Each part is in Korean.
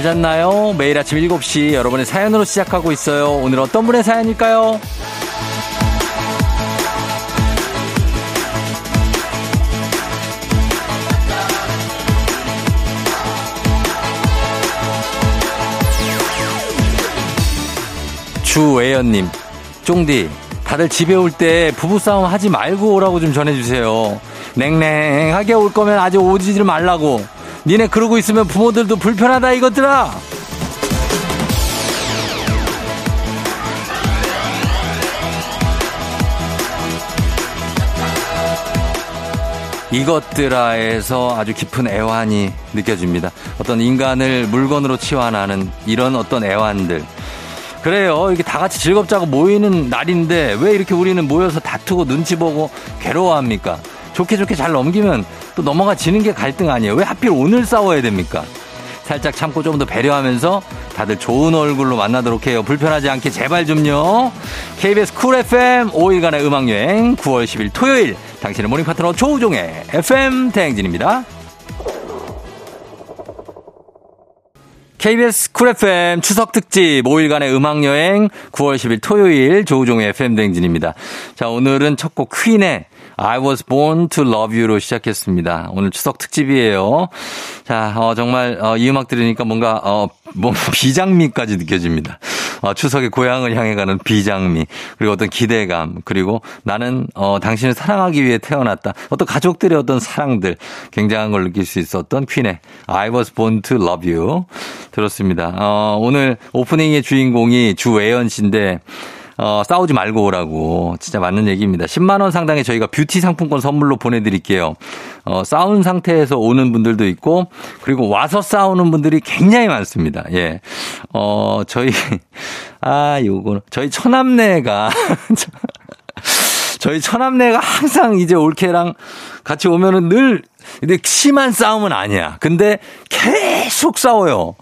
잘 잤나요? 매일 아침 7시 여러분의 사연으로 시작하고 있어요. 오늘 어떤 분의 사연일까요? 주외연님, 쫑디, 다들 집에 올 때 부부싸움 하지 말고 오라고 좀 전해주세요. 냉랭하게 올 거면 아직 오지를 말라고. 니네 그러고 있으면 부모들도 불편하다 이것들아. 이것들아에서 아주 깊은 애환이 느껴집니다. 어떤 인간을 물건으로 치환하는 이런 어떤 애환들. 그래요. 이렇게 다 같이 즐겁자고 모이는 날인데 왜 이렇게 우리는 모여서 다투고 눈치 보고 괴로워합니까? 좋게 좋게 잘 넘기면 또 넘어가 지는 게 갈등 아니에요. 왜 하필 오늘 싸워야 됩니까? 살짝 참고 좀 더 배려하면서 다들 좋은 얼굴로 만나도록 해요. 불편하지 않게 제발 좀요. KBS 쿨 FM 5일간의 음악여행 9월 10일 토요일 당신의 morning 파트너 조우종의 FM 대행진입니다. KBS 쿨 FM 추석 특집 5일간의 음악 여행 9월 10일 토요일 조우종의 FM 대행진입니다. 자, 오늘은 첫 곡 퀸의 I was born to love you로 시작했습니다. 오늘 추석 특집이에요. 자, 어, 정말, 어, 이 음악 들으니까 뭔가, 어, 뭔 비장미까지 느껴집니다. 어, 추석의 고향을 향해 가는 비장미, 그리고 어떤 기대감, 그리고 나는, 어, 당신을 사랑하기 위해 태어났다. 어떤 가족들의 어떤 사랑들, 굉장한 걸 느낄 수 있었던 퀸의 I was born to love you. 들었습니다. 어, 오늘 오프닝의 주인공이 주외연 씨인데, 어, 싸우지 말고 오라고. 진짜 맞는 얘기입니다. 10만원 상당의 저희가 뷰티 상품권 선물로 보내드릴게요. 어, 싸운 상태에서 오는 분들도 있고, 그리고 와서 싸우는 분들이 굉장히 많습니다. 예. 어, 저희, 아, 요거, 저희 처남네가, 저희 처남네가 항상 이제 올케랑 같이 오면은 늘, 근데 심한 싸움은 아니야. 근데 계속 싸워요.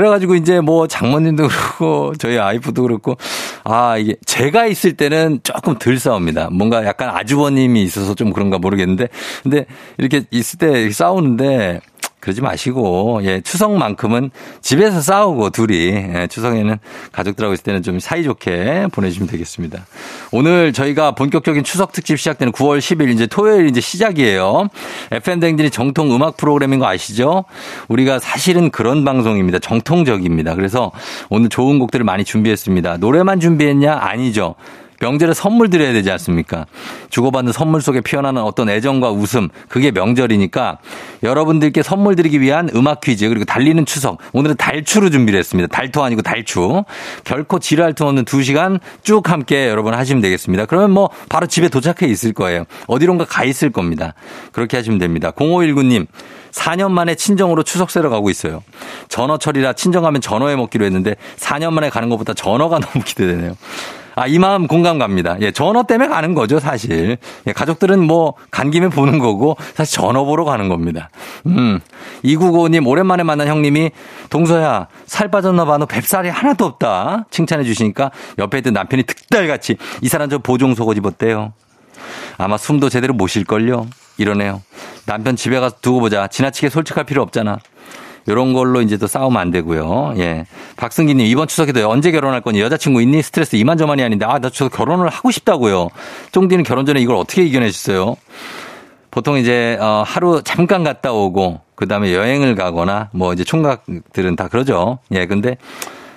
그래가지고 이제 뭐 장모님도 그렇고 저희 아이프도 그렇고 아 이게 제가 있을 때는 조금 덜 싸웁니다. 뭔가 약간 아주버님이 있어서 좀 그런가 모르겠는데 근데 이렇게 있을 때 싸우는데 그러지 마시고 예 추석만큼은 집에서 싸우고 둘이 예, 추석에는 가족들하고 있을 때는 좀 사이좋게 보내주시면 되겠습니다. 오늘 저희가 본격적인 추석 특집 시작되는 9월 10일 이제 토요일 이제 시작이에요. FM 댕진이 정통 음악 프로그램인 거 아시죠? 우리가 사실은 그런 방송입니다. 정통적입니다. 그래서 오늘 좋은 곡들을 많이 준비했습니다. 노래만 준비했냐? 아니죠. 명절에 선물 드려야 되지 않습니까? 주고받는 선물 속에 피어나는 어떤 애정과 웃음, 그게 명절이니까 여러분들께 선물 드리기 위한 음악 퀴즈, 그리고 달리는 추석. 오늘은 달추로 준비를 했습니다. 달토 아니고 달추. 결코 지랄 틈 없는 두 시간 쭉 함께 여러분 하시면 되겠습니다. 그러면 뭐 바로 집에 도착해 있을 거예요. 어디론가 가 있을 겁니다. 그렇게 하시면 됩니다. 0519님. 4년 만에 친정으로 추석 새러 가고 있어요. 전어철이라 친정 가면 전어회 먹기로 했는데 4년 만에 가는 것보다 전어가 너무 기대되네요. 아, 이 마음 공감 갑니다. 예, 전어 때문에 가는 거죠, 사실. 예, 가족들은 뭐, 간 김에 보는 거고, 사실 전어 보러 가는 겁니다. 음. 2995님, 오랜만에 만난 형님이, 동서야, 살 빠졌나 봐. 너 뱃살이 하나도 없다. 칭찬해 주시니까, 옆에 있던 남편이 득달같이, 이 사람 저 보종 속옷 입었대요. 아마 숨도 제대로 못 쉴걸요? 이러네요. 남편 집에 가서 두고 보자. 지나치게 솔직할 필요 없잖아. 요런 걸로 이제 또 싸우면 안 되고요. 예. 박승기님, 이번 추석에도 언제 결혼할 거니? 여자친구 있니? 스트레스 이만저만이 아닌데, 아, 나 추석 결혼을 하고 싶다고요. 쫑디는 결혼 전에 이걸 어떻게 이겨내셨어요? 보통 이제, 어, 하루 잠깐 갔다 오고, 그 다음에 여행을 가거나, 뭐 이제 총각들은 다 그러죠. 예, 근데,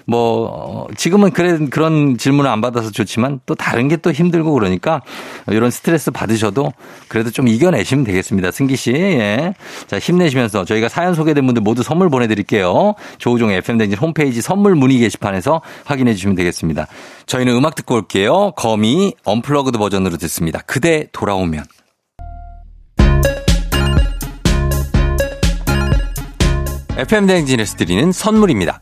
뭐 어, 지금은 그래 그런 질문을 안 받아서 좋지만 또 다른 게 또 힘들고 그러니까 이런 스트레스 받으셔도 그래도 좀 이겨내시면 되겠습니다. 승기 씨. 예. 자, 힘내시면서 저희가 사연 소개된 분들 모두 선물 보내 드릴게요. 조우종 FM 대행진 홈페이지 선물 문의 게시판에서 확인해 주시면 되겠습니다. 저희는 음악 듣고 올게요. 거미 unplugged 버전으로 듣습니다. 그대 돌아오면 FM 대행진에서 드리는 선물입니다.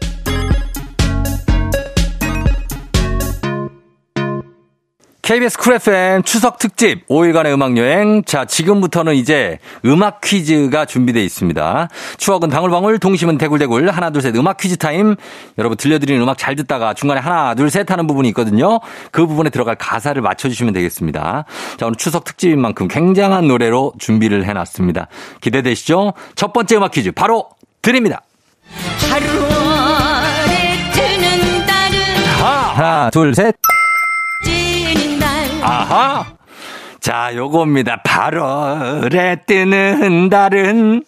KBS 쿨 FM 추석 특집 5일간의 음악 여행. 자, 지금부터는 이제 음악 퀴즈가 준비되어 있습니다. 추억은 방울방울, 동심은 대굴대굴. 하나, 둘, 셋 음악 퀴즈 타임. 여러분 들려드리는 음악 잘 듣다가 중간에 하나, 둘, 셋 하는 부분이 있거든요. 그 부분에 들어갈 가사를 맞춰주시면 되겠습니다. 자, 오늘 추석 특집인 만큼 굉장한 노래로 준비를 해놨습니다. 기대되시죠? 첫 번째 음악 퀴즈 바로 드립니다. 하루 아래 뜨는 달은 하나, 둘, 셋. 아하! 자, 요겁니다. 8월에 뜨는 달은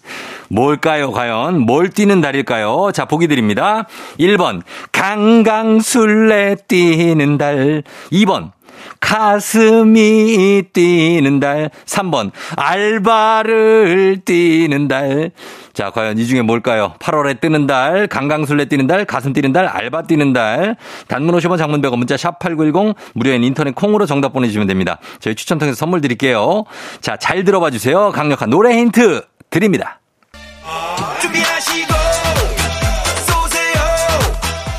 뭘까요, 과연? 뭘 뛰는 달일까요? 자, 보기 드립니다. 1번, 강강술래 뛰는 달. 2번, 가슴이 뛰는 달. 3번, 알바를 뛰는 달. 자, 과연 이 중에 뭘까요? 8월에 뜨는 달, 강강술래 뛰는 달, 가슴 뛰는 달, 알바 뛰는 달. 단문 50원 장문 100원 문자 샵8910 무료인 인터넷 콩으로 정답 보내주시면 됩니다. 저희 추첨 통해서 선물 드릴게요. 자, 잘 들어봐 주세요. 강력한 노래 힌트 드립니다. 준비하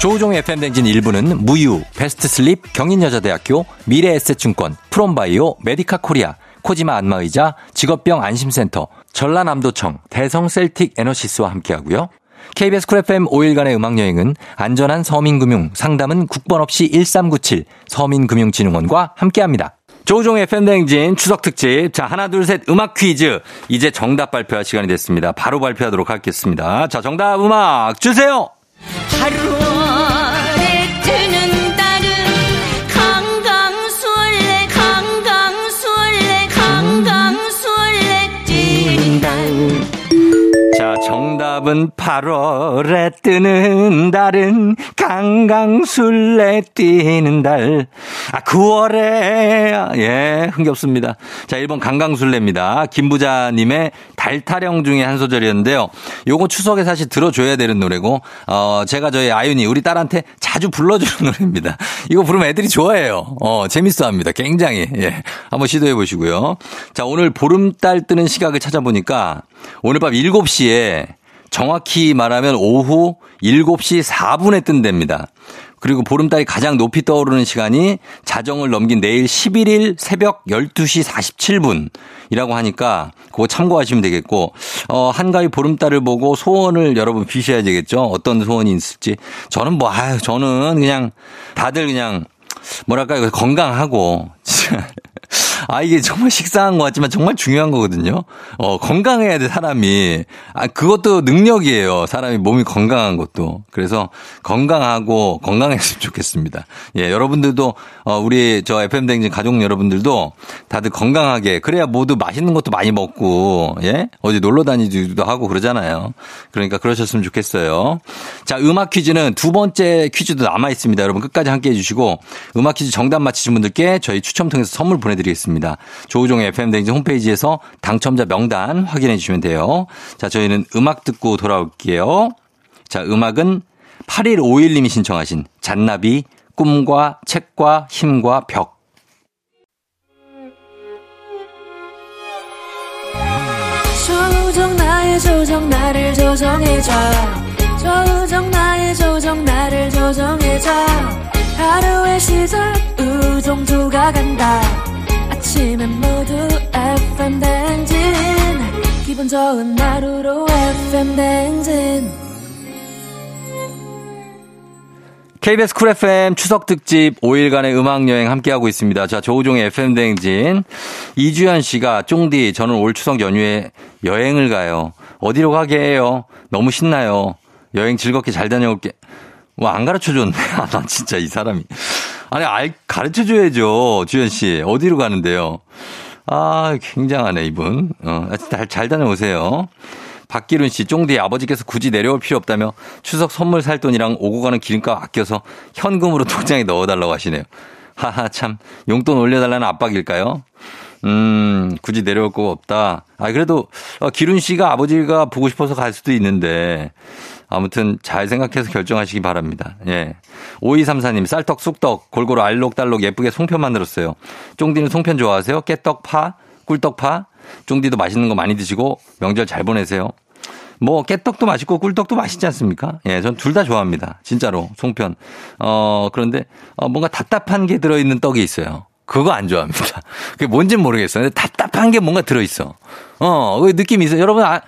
조우종의 FM대행진 1부는 무유, 베스트 슬립, 경인여자대학교, 미래에셋증권, 프롬바이오, 메디카 코리아, 코지마 안마의자, 직업병 안심센터, 전라남도청, 대성 셀틱 에너시스와 함께하고요. KBS 쿨 FM 5일간의 음악여행은 안전한 서민금융, 상담은 국번 없이 1397 서민금융진흥원과 함께합니다. 조우종의 FM대행진 추석 특집. 자, 하나, 둘, 셋 음악 퀴즈. 이제 정답 발표할 시간이 됐습니다. 바로 발표하도록 하겠습니다. 자, 정답 음악 주세요! 하루 정답은 8월에 뜨는 달은 강강술래 뛰는 달. 아, 9월에, 예, 흥겹습니다. 자, 1번 강강술래입니다. 김부자님의 달타령 중에 한 소절이었는데요. 요거 추석에 사실 들어줘야 되는 노래고, 어, 제가 저희 아윤이, 우리 딸한테 자주 불러주는 노래입니다. 이거 부르면 애들이 좋아해요. 어, 재밌어 합니다. 굉장히. 예. 한번 시도해 보시고요. 자, 오늘 보름달 뜨는 시각을 찾아보니까 오늘 밤 7시에 정확히 말하면 오후 7시 4분에 뜬답니다. 그리고 보름달이 가장 높이 떠오르는 시간이 자정을 넘긴 내일 11일 새벽 12시 47분이라고 하니까 그거 참고하시면 되겠고 어 한가위 보름달을 보고 소원을 여러분 비셔야 되겠죠. 어떤 소원이 있을지. 저는 뭐 아유 저는 그냥 다들 그냥 뭐랄까요 건강하고 아, 이게 정말 식상한 것 같지만 정말 중요한 거거든요. 어, 건강해야 돼, 사람이. 아, 그것도 능력이에요. 사람이 몸이 건강한 것도. 그래서 건강하고 건강했으면 좋겠습니다. 예, 여러분들도, 어, 우리 저 FM댕진 가족 여러분들도 다들 건강하게, 그래야 모두 맛있는 것도 많이 먹고, 예? 어디 놀러 다니기도 하고 그러잖아요. 그러니까 그러셨으면 좋겠어요. 자, 음악 퀴즈는 두 번째 퀴즈도 남아 있습니다. 여러분 끝까지 함께 해주시고, 음악 퀴즈 정답 맞히신 분들께 저희 추첨 통해서 선물 보내드리겠습니다. 있습니다. 조우종의 FM댕진 홈페이지에서 당첨자 명단 확인해 주시면 돼요. 자, 저희는 음악 듣고 돌아올게요. 자, 음악은 8151님이 신청하신 잔나비, 꿈과 책과 힘과 벽. 조정 나의 조정 나를 조정해줘 조정 나의 조정 나를 조정해줘 하루의 시절 우정조가 간다 아침엔 모두 FM 댕진 기분 좋은 하루로 FM 댕진 KBS 쿨 FM 추석 특집 5일간의 음악 여행 함께하고 있습니다. 자, 조우종의 FM 대행진. 이주연 씨가 쫑디 저는 올 추석 연휴에 여행을 가요. 어디로 가게 해요? 너무 신나요. 여행 즐겁게 잘 다녀올게. 뭐안 가르쳐 줬네. 아, 나 진짜 이 사람이. 아니, 알 가르쳐 줘야죠. 주연 씨. 어디로 가는데요? 아, 굉장하네, 이분. 어, 잘, 잘 다녀오세요. 박기룬 씨, 쫑디 아버지께서 굳이 내려올 필요 없다며 추석 선물 살 돈이랑 오고 가는 기름값 아껴서 현금으로 통장에 넣어달라고 하시네요. 하하, 참. 용돈 올려달라는 압박일까요? 음, 굳이 내려올 거 없다. 아, 그래도, 어, 기룬 씨가 아버지가 보고 싶어서 갈 수도 있는데, 아무튼 잘 생각해서 결정하시기 바랍니다. 예. 5234님, 쌀떡, 쑥떡, 골고루 알록달록 예쁘게 송편 만들었어요. 쫑디는 송편 좋아하세요? 깨떡, 파, 꿀떡, 파? 쫑디도 맛있는 거 많이 드시고 명절 잘 보내세요. 뭐 깨떡도 맛있고 꿀떡도 맛있지 않습니까? 예, 전 둘 다 좋아합니다. 진짜로 송편. 어 그런데 어, 뭔가 답답한 게 들어있는 떡이 있어요. 그거 안 좋아합니다. 그게 뭔진 모르겠어요. 근데 답답한 게 뭔가 들어있어. 어, 그 느낌이 있어요. 여러분, 아,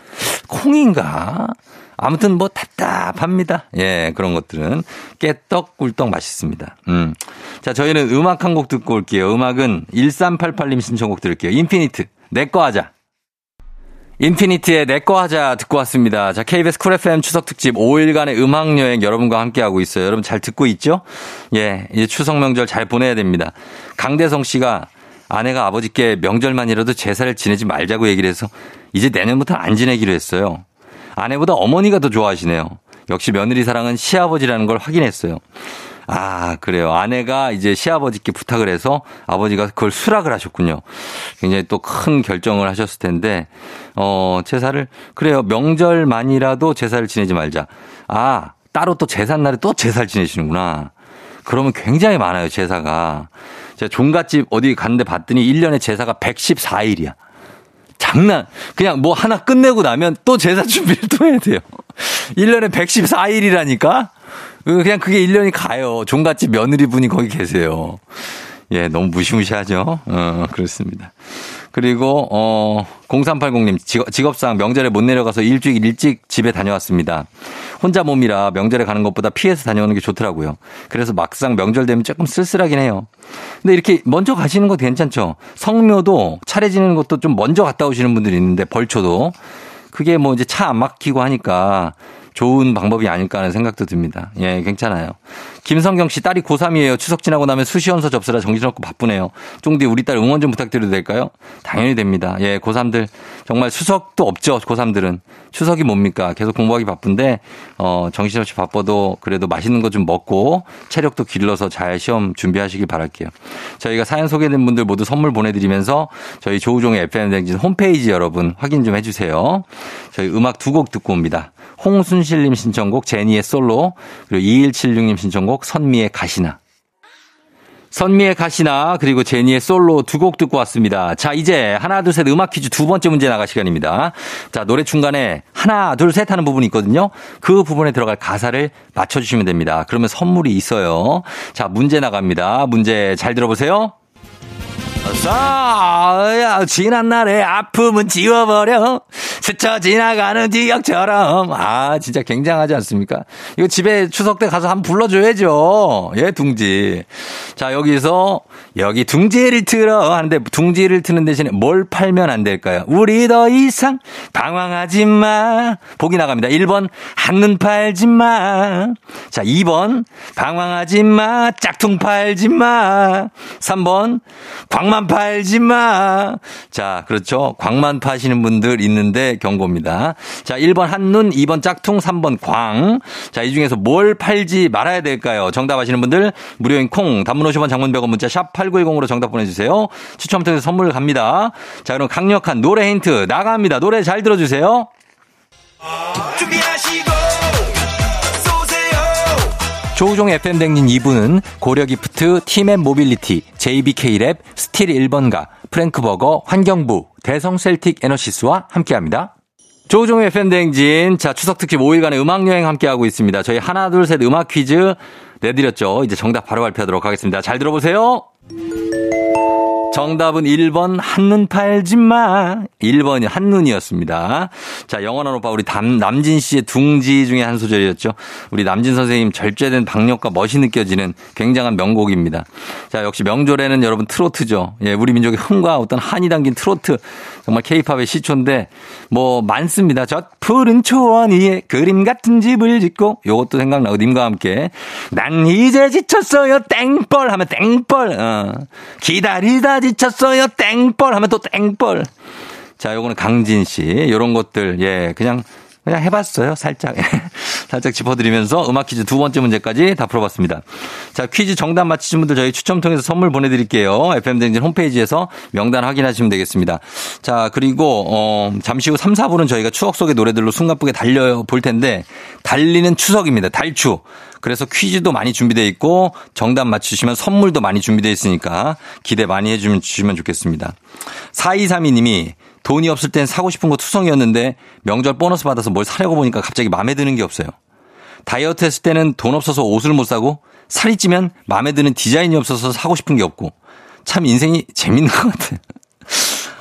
콩인가? 아무튼 뭐 답답합니다. 예, 그런 것들은. 깨떡, 꿀떡 맛있습니다. 음. 자, 저희는 음악 한 곡 듣고 올게요. 음악은 1388님 신청곡 들을게요. 인피니트. 내꺼 하자. 인피니트의 내꺼 하자 듣고 왔습니다. 자, KBS 쿨 FM 추석 특집 5일간의 음악 여행 여러분과 함께하고 있어요. 여러분 잘 듣고 있죠? 예, 이제 추석 명절 잘 보내야 됩니다. 강대성 씨가 아내가 아버지께 명절만이라도 제사를 지내지 말자고 얘기를 해서 이제 내년부터 안 지내기로 했어요. 아내보다 어머니가 더 좋아하시네요. 역시 며느리 사랑은 시아버지라는 걸 확인했어요. 아, 그래요. 아내가 이제 시아버지께 부탁을 해서 아버지가 그걸 수락을 하셨군요. 굉장히 또 큰 결정을 하셨을 텐데, 어, 제사를, 그래요. 명절만이라도 제사를 지내지 말자. 아, 따로 또 제삿날에 또 제사를 지내시는구나. 그러면 굉장히 많아요, 제사가. 제가 종갓집 어디 갔는데 봤더니 1년에 제사가 114일이야. 장난. 그냥 뭐 하나 끝내고 나면 또 제사 준비를 또 해야 돼요. 1년에 114일이라니까? 그냥 그게 1년이 가요. 종갓집 며느리분이 거기 계세요. 예, 너무 무시무시하죠? 어, 그렇습니다. 그리고, 어, 0380님, 직업, 직업 상 명절에 못 내려가서 일주일 일찍 집에 다녀왔습니다. 혼자 몸이라 명절에 가는 것보다 피해서 다녀오는 게 좋더라고요. 그래서 막상 명절 되면 조금 쓸쓸하긴 해요. 근데 이렇게 먼저 가시는 거 괜찮죠? 성묘도 차례 지내는 것도 좀 먼저 갔다 오시는 분들이 있는데 벌초도 그게 뭐 이제 차 안 막히고 하니까 좋은 방법이 아닐까 하는 생각도 듭니다. 예, 괜찮아요. 김성경 씨 딸이 고3이에요. 추석 지나고 나면 수시원서 접수라 정신없고 바쁘네요. 쫑디 우리 딸 응원 좀 부탁드려도 될까요? 당연히 됩니다. 예, 고3들 정말 수석도 없죠. 고3들은. 추석이 뭡니까? 계속 공부하기 바쁜데 어, 정신없이 바빠도 그래도 맛있는 거 좀 먹고 체력도 길러서 잘 시험 준비하시길 바랄게요. 저희가 사연 소개된 분들 모두 선물 보내드리면서 저희 조우종의 FM 댕진 홈페이지 여러분 확인 좀 해주세요. 저희 음악 두 곡 듣고 옵니다. 홍순실님 신청곡 제니의 솔로 그리고 2176님 신청곡 선미의 가시나 선미의 가시나 그리고 제니의 솔로 두 곡 듣고 왔습니다. 자 이제 하나 둘 셋 음악 퀴즈 두 번째 문제 나갈 시간입니다. 자 노래 중간에 하나 둘 셋 하는 부분이 있거든요. 그 부분에 들어갈 가사를 맞춰주시면 됩니다. 그러면 선물이 있어요. 자 문제 나갑니다. 문제 잘 들어보세요. 자, 지난 날의 아픔은 지워버려. 스쳐 지나가는 기억처럼. 아, 진짜 굉장하지 않습니까? 이거 집에 추석 때 가서 한번 불러줘야죠. 예, 둥지. 자, 여기서, 여기 둥지를 틀어 하는데, 둥지를 트는 대신에 뭘 팔면 안 될까요? 우리 더 이상 당황하지 마. 보기 나갑니다. 1번, 한눈 팔지 마. 자, 2번, 방황하지 마. 짝퉁 팔지 마. 3번, 광만 팔지 마. 자, 그렇죠. 광만 파시는 분들 있는데 경고입니다. 자, 1번 한눈, 2번 짝퉁, 3번 광. 자, 이 중에서 뭘 팔지 말아야 될까요? 정답 아시는 분들 무료인 콩, 단문 50원 장문 100원 문자 샵 8910으로 정답 보내주세요. 추첨 통해서 선물 갑니다. 자, 그럼 강력한 노래 힌트 나갑니다. 노래 잘 들어주세요. 준비하시고 조우종의 FM대행진 2부는 고려기프트, 티맵 모빌리티, JBK랩, 스틸 1번가, 프랭크버거, 환경부, 대성셀틱 에너시스와 함께합니다. 조우종의 FM대행진. 자, 추석 특집 5일간의 음악 여행 함께하고 있습니다. 저희 하나, 둘, 셋 음악 퀴즈 내드렸죠. 이제 정답 바로 발표하도록 하겠습니다. 잘 들어보세요. 정답은 1번 한눈 팔지 마. 1번이 한눈이었습니다. 자, 영원한 오빠 우리 담, 남진 씨의 둥지 중에 한 소절이었죠. 우리 남진 선생님 절제된 박력과 멋이 느껴지는 굉장한 명곡입니다. 자, 역시 명절에는 여러분 트로트죠. 예, 우리 민족의 흥과 어떤 한이 담긴 트로트. 정말 케이팝의 시초인데 뭐 많습니다. 저 푸른 초원 위에 그림 같은 집을 짓고 요것도 생각나고 님과 함께 난 이제 지쳤어요 땡벌 하면 땡벌 어. 기다리다 지쳤어요 땡벌 하면 또 땡벌 자 요거는 강진 씨 요런 것들 예 그냥 그냥 해봤어요. 살짝. 살짝 짚어드리면서 음악 퀴즈 두 번째 문제까지 다 풀어봤습니다. 자, 퀴즈 정답 맞히신 분들 저희 추첨 통해서 선물 보내드릴게요. FM댕진 홈페이지에서 명단 확인하시면 되겠습니다. 자, 그리고, 어, 잠시 후 3, 4분은 저희가 추억 속의 노래들로 숨가쁘게 달려 볼 텐데, 달리는 추석입니다. 달추. 그래서 퀴즈도 많이 준비되어 있고 정답 맞추시면 선물도 많이 준비되어 있으니까 기대 많이 해주면 주시면 좋겠습니다. 4232님이 돈이 없을 땐 사고 싶은 거 투성이었는데 명절 보너스 받아서 뭘 사려고 보니까 갑자기 마음에 드는 게 없어요. 다이어트 했을 때는 돈 없어서 옷을 못 사고 살이 찌면 마음에 드는 디자인이 없어서 사고 싶은 게 없고 참 인생이 재밌는 것 같아요.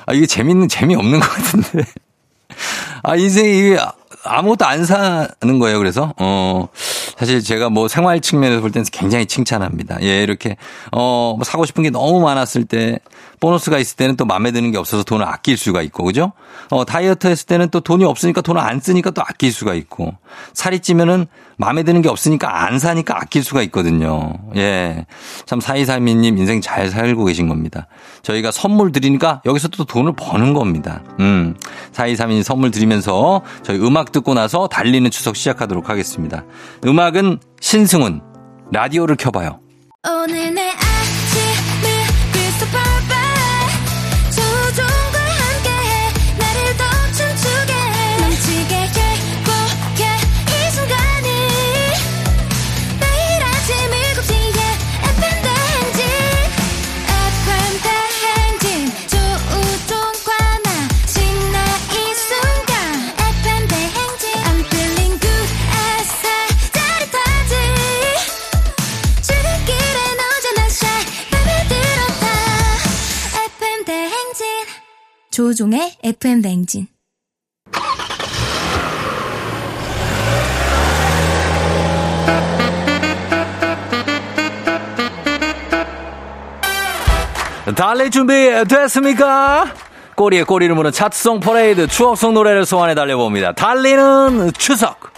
아, 이게 재밌는, 재미없는 것 같은데. 아, 인생이 아무것도 안 사는 거예요. 그래서 어 사실 제가 뭐 생활 측면에서 볼 때는 굉장히 칭찬합니다. 예, 이렇게 어뭐 사고 싶은 게 너무 많았을 때 보너스가 있을 때는 또 마음에 드는 게 없어서 돈을 아낄 수가 있고 그죠? 어 다이어트 했을 때는 또 돈이 없으니까 돈을 안 쓰니까 또 아낄 수가 있고 살이 찌면은 마음에 드는 게 없으니까 안 사니까 아낄 수가 있거든요. 예. 참 사이사미님 인생 잘 살고 계신 겁니다. 저희가 선물 드리니까 여기서 또 돈을 버는 겁니다. 음. 사이사미님 선물 드리면서 저희 음악 듣고 나서 달리는 추석 시작하도록 하겠습니다. 음악은 신승훈 라디오를 켜봐요. 오늘 내 조종의 FM 냉진. 달릴 준비 됐습니까? 꼬리에 꼬리를 무는 차트송 퍼레이드 추억송 노래를 소환해 달려봅니다. 달리는 추석.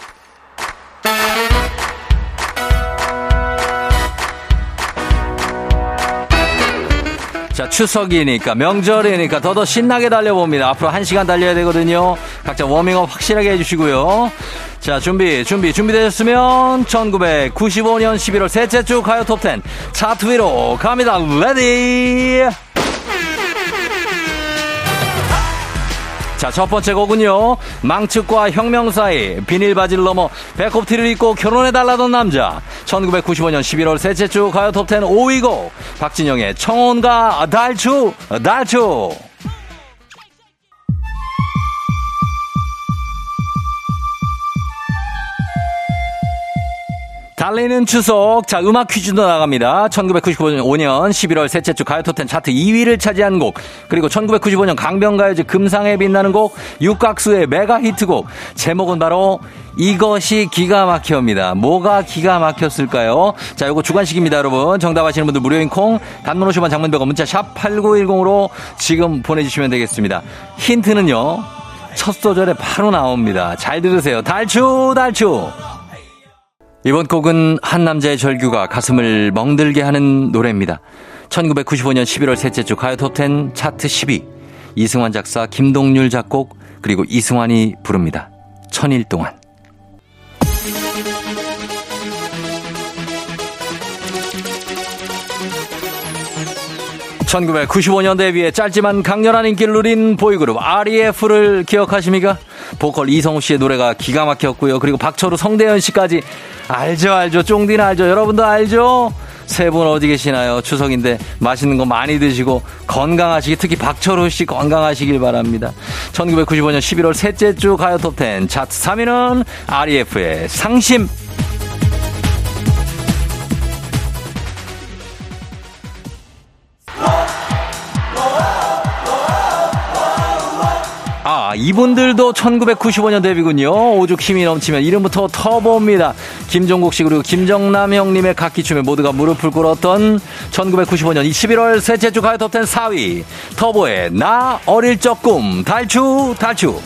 추석이니까, 명절이니까 더더 신나게 달려봅니다. 앞으로 한 시간 달려야 되거든요. 각자 워밍업 확실하게 해주시고요. 자, 준비, 준비, 준비되셨으면 1995년 11월 셋째 주 가요 톱10 차트 위로 갑니다. Ready! 자, 첫 번째 곡은요. 망측과 혁명 사이 비닐바지를 넘어 배꼽티를 입고 결혼해달라던 남자. 1995년 11월 셋째 주 가요 톱10 5위 곡. 박진영의 청혼과 달추, 달추. 달리는 추석. 자, 음악 퀴즈도 나갑니다. 1995년 11월 셋째 주 가요톱텐 차트 2위를 차지한 곡. 그리고 1995년 강변가요제 금상에 빛나는 곡. 육각수의 메가 히트곡. 제목은 바로 이것이 기가 막혀입니다. 뭐가 기가 막혔을까요? 자, 요거 주관식입니다, 여러분. 정답 아시는 분들 무료인 콩, 단문 50원 장문백원 문자 샵 8910으로 지금 보내주시면 되겠습니다. 힌트는요. 첫 소절에 바로 나옵니다. 잘 들으세요. 달추, 달추. 이번 곡은 한 남자의 절규가 가슴을 멍들게 하는 노래입니다. 1995년 11월 셋째 주 가요 톱10 차트 10위. 이승환 작사, 김동률 작곡, 그리고 이승환이 부릅니다. 천일 동안. 1995년 데뷔에 짧지만 강렬한 인기를 누린 보이그룹 REF를 기억하십니까? 보컬 이성우 씨의 노래가 기가 막혔고요. 그리고 박철우, 성대현 씨까지 알죠, 알죠. 쫑디는 알죠. 여러분도 알죠? 세 분 어디 계시나요? 추석인데 맛있는 거 많이 드시고 건강하시기 특히 박철호 씨 건강하시길 바랍니다. 1995년 11월 셋째 주 가요 톱10 차트 3위는 REF의 상심. 이분들도 1995년 데뷔군요. 오죽 힘이 넘치면 이름부터 터보입니다. 김종국 씨 그리고 김정남 형님의 각기춤에 모두가 무릎을 꿇었던 1995년 11월 셋째 주 가요 톱10 4위. 터보의 나 어릴 적 꿈 달추 달추.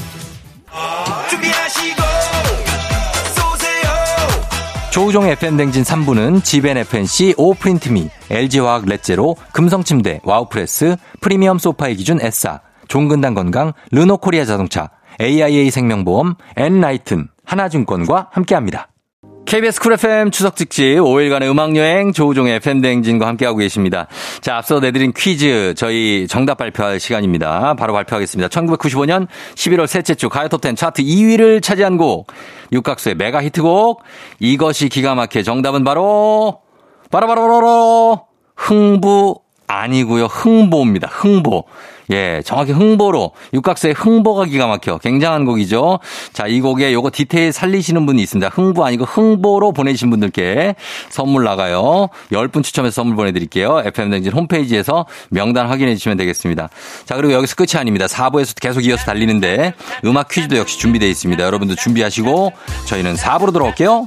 준비하시고 조우종의 FM대행진 3부는 지벤 FNC, 오프린트미, LG화학 렛제로, 금성침대, 와우프레스, 프리미엄 소파의 기준 S사, 종근당 건강, 르노코리아 자동차, AIA 생명보험, 엔라이튼, 하나증권과 함께합니다. KBS 쿨 FM 추석 특집 5일간의 음악여행 조우종의 FM대행진과 함께하고 계십니다. 자, 앞서 내드린 퀴즈 저희 정답 발표할 시간입니다. 바로 발표하겠습니다. 1995년 11월 셋째 주 가요톱10 차트 2위를 차지한 곡 육각수의 메가 히트곡 이것이 기가 막혀 정답은 바로 바로바로바로 흥부 아니고요. 흥보입니다. 흥보. 예, 정확히 흥보로 육각수의 흥보가 기가 막혀 굉장한 곡이죠. 자, 이 곡에 요거 디테일 살리시는 분이 있습니다. 흥부 아니고 흥보로 보내신 분들께 선물 나가요. 10분 추첨해서 선물 보내 드릴게요. FM댕진 홈페이지에서 명단 확인해 주시면 되겠습니다. 자, 그리고 여기서 끝이 아닙니다. 4부에서 계속 이어서 달리는데 음악 퀴즈도 역시 준비되어 있습니다. 여러분도 준비하시고 저희는 4부로 돌아올게요.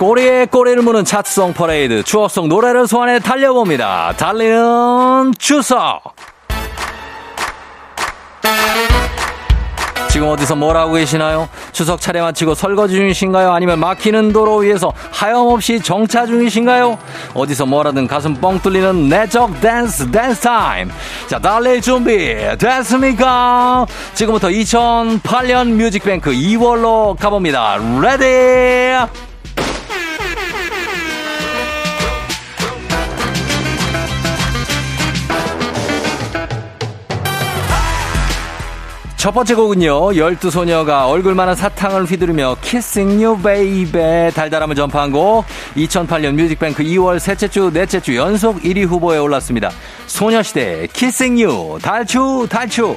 꼬리에 꼬리를 무는 차트송 퍼레이드 추억 속 노래를 소환해 달려봅니다. 달리는 추석. 지금 어디서 뭘 하고 계시나요? 추석 차례 마치고 설거지 중이신가요? 아니면 막히는 도로 위에서 하염없이 정차 중이신가요? 어디서 뭘 하든 가슴 뻥 뚫리는 내적 댄스 댄스 타임. 자, 달릴 준비 됐습니까? 지금부터 2008년 뮤직뱅크 2월로 가봅니다. Ready! 첫 번째 곡은요, 열두 소녀가 얼굴만한 사탕을 휘두르며 Kissing You Baby 달달함을 전파한 곡 2008년 뮤직뱅크 2월 셋째 주, 넷째 주 연속 1위 후보에 올랐습니다. 소녀시대 Kissing You 달추 달추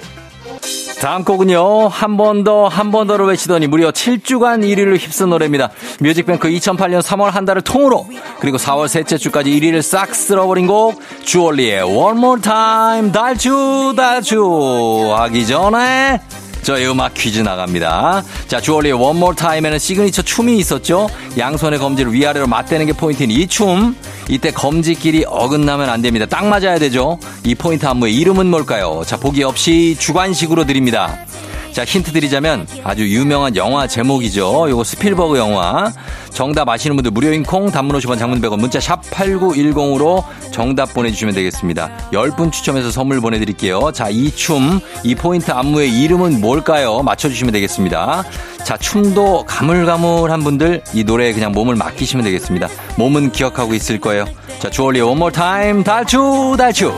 다음 곡은요, 한 번 더, 한 번 더를 외치더니 무려 7주간 1위를 휩쓴 노래입니다. 뮤직뱅크 2008년 3월 한 달을 통으로, 그리고 4월 셋째 주까지 1위를 싹 쓸어버린 곡, 주얼리의 One More Time, 달추, 달추. 하기 전에, 저희 음악 퀴즈 나갑니다. 자, 주얼리의 More Time에는 시그니처 춤이 있었죠? 양손의 검지를 위아래로 맞대는 게 포인트인 이 춤. 이때 검지끼리 어긋나면 안 됩니다. 딱 맞아야 되죠? 이 포인트 안무의 이름은 뭘까요? 자, 보기 없이 주관식으로 드립니다. 자, 힌트 드리자면 아주 유명한 영화 제목이죠. 요거 스필버그 영화. 정답 아시는 분들 무료인 콩, 단문 50원, 장문 100원, 문자 샵 8910으로 정답 보내주시면 되겠습니다. 10분 추첨해서 선물 보내드릴게요. 자, 이 춤, 이 포인트 안무의 이름은 뭘까요? 맞춰주시면 되겠습니다. 자, 춤도 가물가물한 분들 이 노래에 그냥 몸을 맡기시면 되겠습니다. 몸은 기억하고 있을 거예요. 자, 주얼리 More Time, 달추, 달추.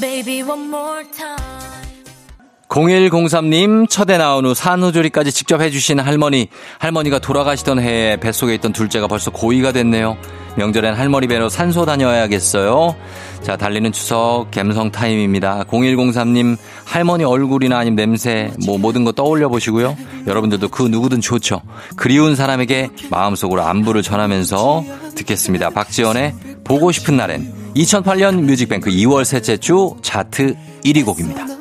Baby one more time 0103님, 첫애 나온 후 산후조리까지 직접 해주신 할머니. 할머니가 돌아가시던 해에 뱃속에 있던 둘째가 벌써 고2가 됐네요. 명절엔 할머니 뵈러 산소 다녀야겠어요. 자, 달리는 추석 갬성 타임입니다. 0103님, 할머니 얼굴이나 아니면 냄새, 뭐 모든 거 떠올려 보시고요. 여러분들도 그 누구든 좋죠. 그리운 사람에게 마음속으로 안부를 전하면서 듣겠습니다. 박지연의 보고 싶은 날엔 2008년 뮤직뱅크 2월 셋째 주 차트 1위 곡입니다.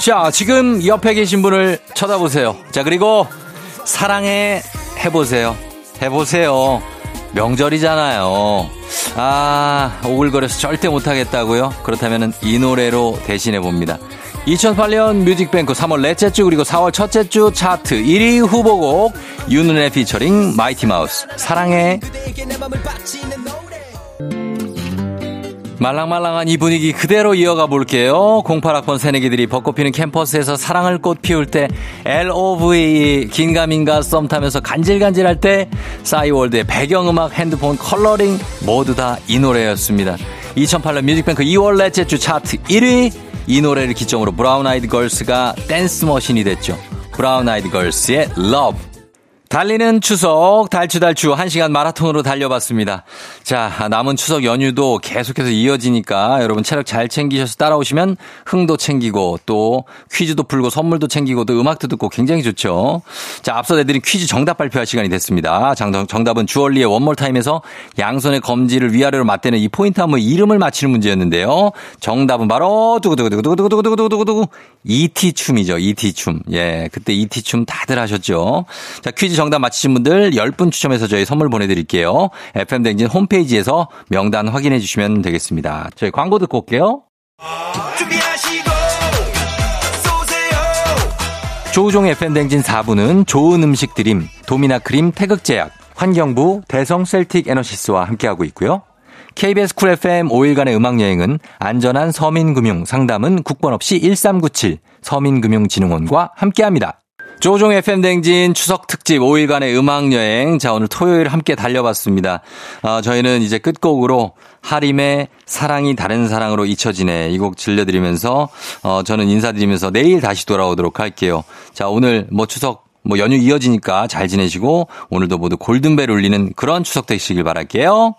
자, 지금 옆에 계신 분을 쳐다보세요. 자, 그리고 사랑해 해보세요. 해보세요. 명절이잖아요. 아, 오글거려서 절대 못하겠다고요? 그렇다면 이 노래로 대신해 봅니다. 2008년 뮤직뱅크 3월 넷째 주 그리고 4월 첫째 주 차트 1위 후보곡 윤은혜 피처링 마이티 마우스 사랑해 말랑말랑한 이 분위기 그대로 이어가 볼게요. 08학번 새내기들이 벚꽃 피는 캠퍼스에서 사랑을 꽃 피울 때 LOVE 긴가민가 썸 타면서 간질간질할 때 싸이월드의 배경음악 핸드폰 컬러링 모두 다 이 노래였습니다. 2008년 뮤직뱅크 2월 넷째 주 차트 1위 이 노래를 기점으로 브라운 아이드 걸스가 댄스 머신이 됐죠. 브라운 아이드 걸스의 Love 달리는 추석 달추달추 1시간 마라톤으로 달려봤습니다. 자, 남은 추석 연휴도 계속해서 이어지니까 여러분 체력 잘 챙기셔서 따라오시면 흥도 챙기고 또 퀴즈도 풀고 선물도 챙기고 또 음악도 듣고 굉장히 좋죠. 자, 앞서 내드린 퀴즈 정답 발표할 시간이 됐습니다. 정답은 주얼리의 원몰 타임에서 양손의 검지를 위아래로 맞대는 이 포인트 한번 이름을 맞히는 문제였는데요. 정답은 바로 두구두구두구두구두구두구두구두구 ET 춤이죠. ET 춤. 예, 그때 ET 춤 다들 하셨죠. 자, 퀴즈 정답 맞히신 분들 10분 추첨해서 저희 선물 보내드릴게요. FM댕진 홈페이지에서 명단 확인해 주시면 되겠습니다. 저희 광고 듣고 올게요. 조우종 FM댕진 4부는 좋은 음식 드림, 도미나 크림 태극제약, 환경부 대성 셀틱 에너시스와 함께하고 있고요. KBS 쿨 FM 5일간의 음악여행은 안전한 서민금융 상담은 국번 없이 1397 서민금융진흥원과 함께합니다. 조우종 FM 댕진 추석 특집 5일간의 음악 여행. 자, 오늘 토요일 함께 달려봤습니다. 아, 저희는 이제 끝곡으로 하림의 사랑이 다른 사랑으로 잊혀지네. 이 곡 들려드리면서, 어, 저는 인사드리면서 내일 다시 돌아오도록 할게요. 자, 오늘 뭐 추석 뭐 연휴 이어지니까 잘 지내시고 오늘도 모두 골든벨 울리는 그런 추석 되시길 바랄게요.